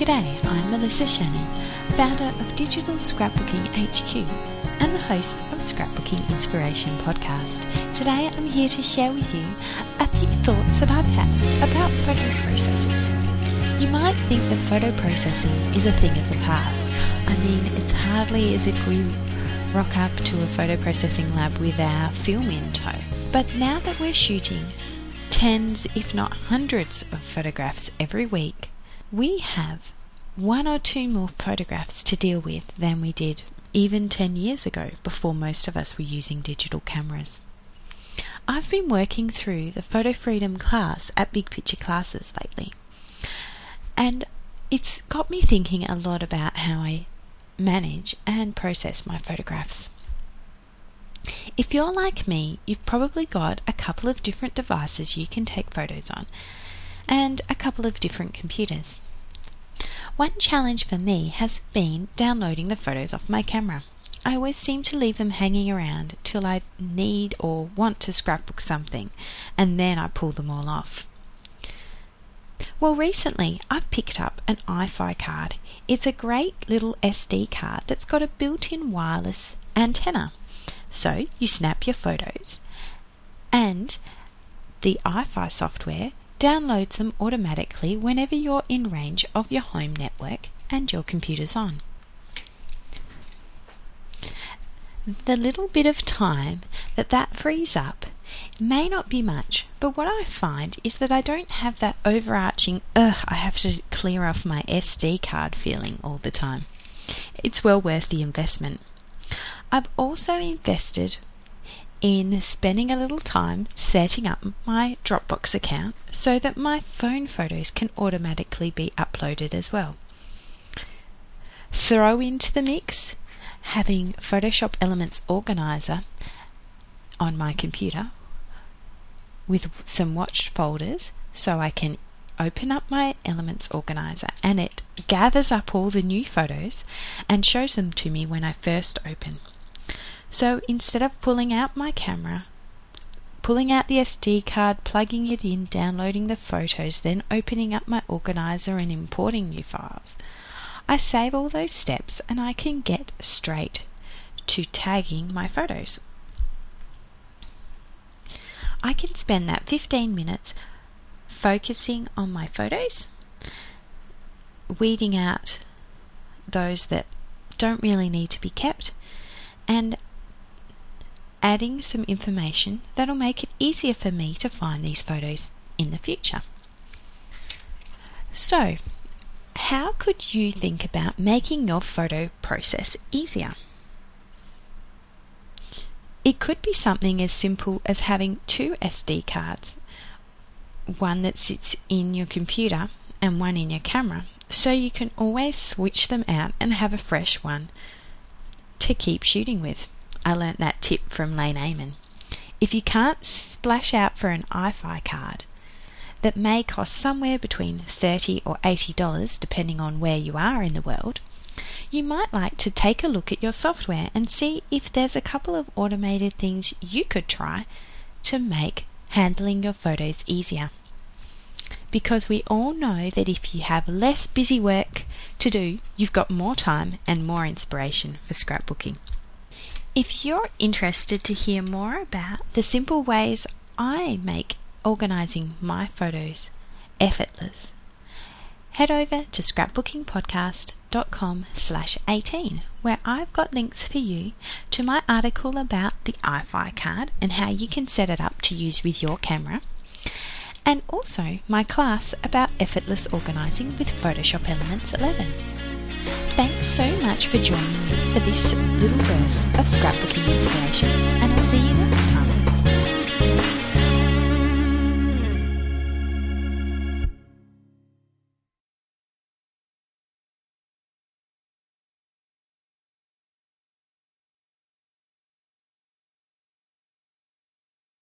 G'day, I'm Melissa Shannon, founder of Digital Scrapbooking HQ and the host of Scrapbooking Inspiration Podcast. Today I'm here to share with you a few thoughts that I've had about photo processing. You might think that photo processing is a thing of the past. I mean, it's hardly as if we rock up to a photo processing lab with our film in tow. But now that we're shooting tens, if not hundreds, of photographs every week, we have one or two more photographs to deal with than we did even 10 years ago before most of us were using digital cameras. I've been working through the Photo Freedom class at Big Picture Classes lately, and it's got me thinking a lot about how I manage and process my photographs. If you're like me, you've probably got a couple of different devices you can take photos on and a couple of different computers. One challenge for me has been downloading the photos off my camera. I always seem to leave them hanging around till I need or want to scrapbook something, and then I pull them all off. Well, recently I've picked up an Eye-Fi card. It's a great little SD card that's got a built in wireless antenna. So you snap your photos, and the Eye-Fi software downloads them automatically whenever you're in range of your home network and your computer's on. The little bit of time that that frees up may not be much, but what I find is that I don't have that overarching, ugh, I have to clear off my SD card feeling all the time. It's well worth the investment. I've also invested in spending a little time setting up my Dropbox account so that my phone photos can automatically be uploaded as well. Throw into the mix having Photoshop Elements Organizer on my computer with some watched folders so I can open up my Elements Organizer and it gathers up all the new photos and shows them to me when I first open. So instead of pulling out my camera, pulling out the SD card, plugging it in, downloading the photos, then opening up my organizer and importing new files, I save all those steps and I can get straight to tagging my photos. I can spend that 15 minutes focusing on my photos, weeding out those that don't really need to be kept, and adding some information that'll make it easier for me to find these photos in the future. So, how could you think about making your photo process easier? It could be something as simple as having two SD cards, one that sits in your computer and one in your camera, so you can always switch them out and have a fresh one to keep shooting with. I learnt that tip from Lain Ehmann. If you can't splash out for an Eye-Fi card that may cost somewhere between 30 or $80 depending on where you are in the world, you might like to take a look at your software and see if there's a couple of automated things you could try to make handling your photos easier. Because we all know that if you have less busy work to do, you've got more time and more inspiration for scrapbooking. If you're interested to hear more about the simple ways I make organizing my photos effortless, head over to scrapbookingpodcast.com slash 18 where I've got links for you to my article about the Eye-Fi card and how you can set it up to use with your camera and also my class about effortless organizing with Photoshop Elements 11. Thanks so much for joining me for this little burst of scrapbooking inspiration,